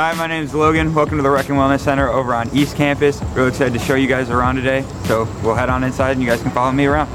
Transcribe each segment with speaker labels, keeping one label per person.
Speaker 1: Hi, my name is Logan. Welcome to the Rec and Wellness Center over on East Campus. Really excited to show you guys around today. So we'll head on inside and you guys can follow me around.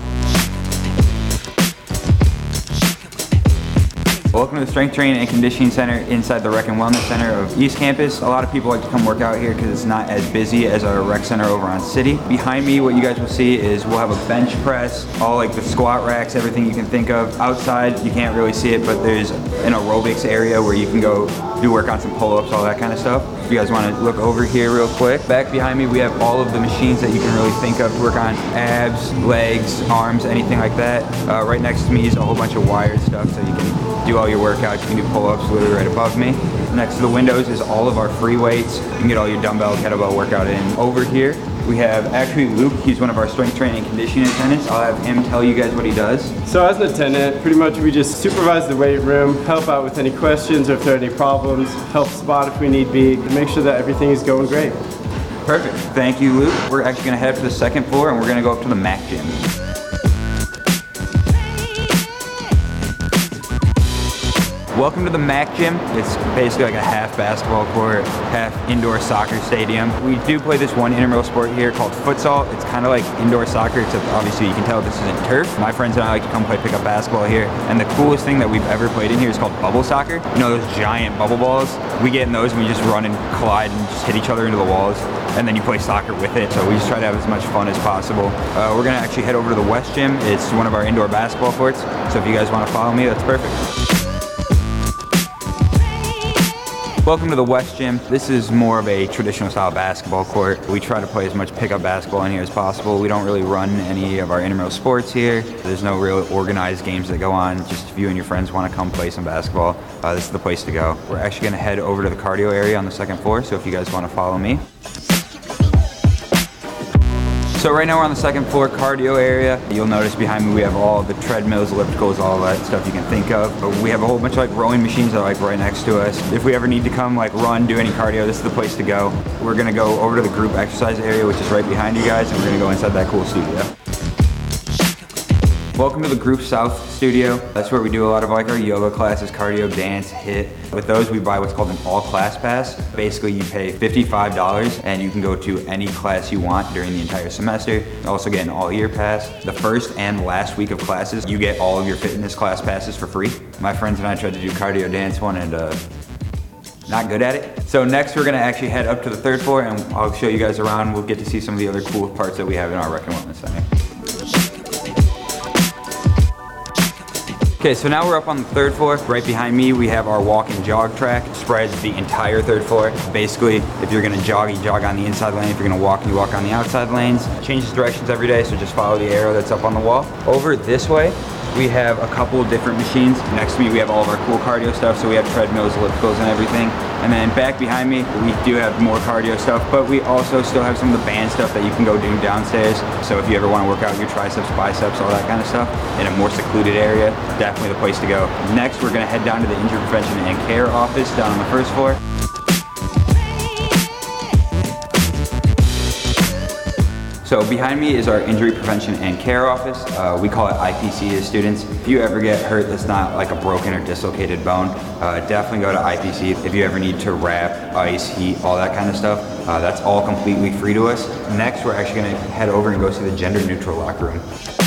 Speaker 1: Welcome to the Strength Training and Conditioning Center inside the Rec and Wellness Center of East Campus. A lot of people like to come work out here because it's not as busy as our rec center over on City. Behind me, what you guys will see is we'll have a bench press, all like the squat racks, everything you can think of. Outside, you can't really see it, but there's an aerobics area where you can go do work on some pull-ups, all that kind of stuff. If you guys want to look over here real quick. Back behind me, we have all of the machines that you can really think of to work on abs, legs, arms, anything like that. Uh, right next to me is a whole bunch of wired stuff so you can do all your workouts. You can do pull-ups literally right above me. Next to the windows is all of our free weights. You can get all your dumbbell, kettlebell workout in. Over here, we have actually Luke. He's one of our strength training and conditioning attendants. I'll have him tell you guys what he does.
Speaker 2: So as an attendant, pretty much we just supervise the weight room, help out with any questions or if there are any problems, help spot if we need be, make sure that everything is going great.
Speaker 1: Perfect. Thank you, Luke. We're actually gonna head up for the second floor and we're gonna go up to the MAC gym. Welcome to the MAC Gym. It's basically like a half basketball court, half indoor soccer stadium. We do play this one intramural sport here called futsal. It's kind of like indoor soccer, except obviously you can tell this isn't turf. My friends and I like to come play pickup basketball here. And the coolest thing that we've ever played in here is called bubble soccer. You know those giant bubble balls? We get in those and we just run and collide and just hit each other into the walls and then you play soccer with it. So we just try to have as much fun as possible. Uh, we're gonna actually head over to the West Gym. It's one of our indoor basketball courts. So if you guys wanna follow me, that's perfect. Welcome to the West Gym. This is more of a traditional style basketball court. We try to play as much pickup basketball in here as possible. We don't really run any of our intramural sports here. There's no real organized games that go on. Just if you and your friends want to come play some basketball, uh, this is the place to go. We're actually going to head over to the cardio area on the second floor, so if you guys want to follow me. So right now we're on the second floor cardio area. You'll notice behind me we have all the treadmills, ellipticals, all that stuff you can think of. We have a whole bunch of like rowing machines that are like right next to us. If we ever need to come like run, do any cardio, this is the place to go. We're gonna go over to the group exercise area, which is right behind you guys, and we're gonna go inside that cool studio. Welcome to the Group South studio. That's where we do a lot of like our yoga classes, cardio, dance, HIIT. With those, we buy what's called an all class pass. Basically, you pay $55 and you can go to any class you want during the entire semester. You also get an all year pass. The first and last week of classes, you get all of your fitness class passes for free. My friends and I tried to do cardio dance one and uh, not good at it. So next we're gonna actually head up to the third floor and I'll show you guys around. We'll get to see some of the other cool parts that we have in our Rec and Wellness Center. Okay, so now we're up on the third floor. Right behind me, we have our walk and jog track. Spreads the entire third floor. Basically, if you're gonna jog, you jog on the inside lane. If you're gonna walk, you walk on the outside lanes. Changes directions every day, so just follow the arrow that's up on the wall. Over this way, we have a couple of different machines. Next to me, we have all of our cool cardio stuff. So we have treadmills, ellipticals, and everything. And then back behind me, we do have more cardio stuff, but we also still have some of the band stuff that you can go do downstairs. So if you ever want to work out your triceps, biceps, all that kind of stuff in a more secluded area, definitely the place to go. Next, we're gonna head down to the injury prevention and care office down on the first floor. So behind me is our injury prevention and care office. Uh, we call it IPC as students. If you ever get hurt that's not like a broken or dislocated bone, uh, definitely go to IPC. If you ever need to wrap, ice, heat, all that kind of stuff, uh, that's all completely free to us. Next, we're actually gonna head over and go see the gender neutral locker room.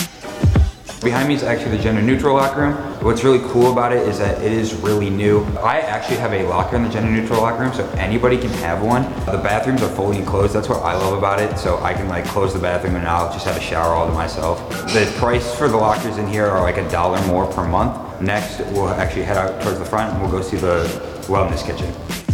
Speaker 1: Behind me is actually the gender neutral locker room. What's really cool about it is that it is really new. I actually have a locker in the gender neutral locker room, so anybody can have one. The bathrooms are fully enclosed. That's what I love about it. So I can like close the bathroom and I'll just have a shower all to myself. The price for the lockers in here are like a dollar more per month. Next, we'll actually head out towards the front and we'll go see the wellness kitchen.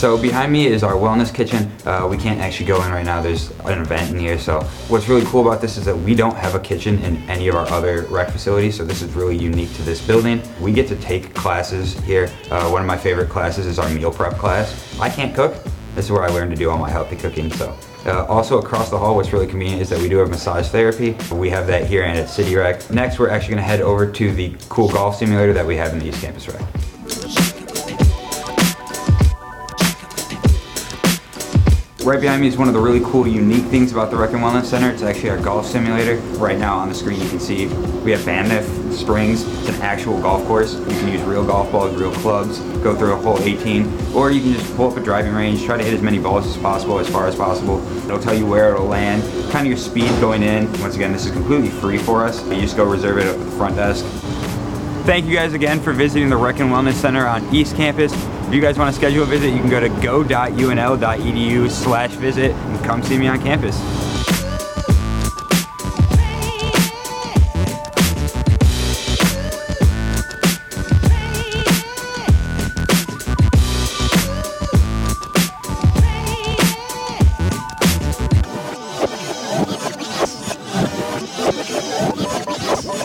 Speaker 1: So behind me is our wellness kitchen. Uh, we can't actually go in right now. There's an event in here. So what's really cool about this is that we don't have a kitchen in any of our other rec facilities. So this is really unique to this building. We get to take classes here. Uh, one of my favorite classes is our meal prep class. I can't cook. This is where I learned to do all my healthy cooking. So uh, also across the hall, what's really convenient is that we do have massage therapy. We have that here and at City Rec. Next, we're actually gonna head over to the cool golf simulator that we have in the East Campus Rec. Right behind me is one of the really cool, unique things about the Rec and Wellness Center. It's actually our golf simulator. Right now on the screen you can see we have Banff Springs. It's an actual golf course. You can use real golf balls, real clubs, go through a whole 18, or you can just pull up a driving range, try to hit as many balls as possible, as far as possible. It'll tell you where it'll land, kind of your speed going in. Once again, this is completely free for us. You just go reserve it at the front desk. Thank you guys again for visiting the Rec and Wellness Center on East Campus. If you guys want to schedule a visit, you can go to go.unl.edu slash visit and come see me on campus.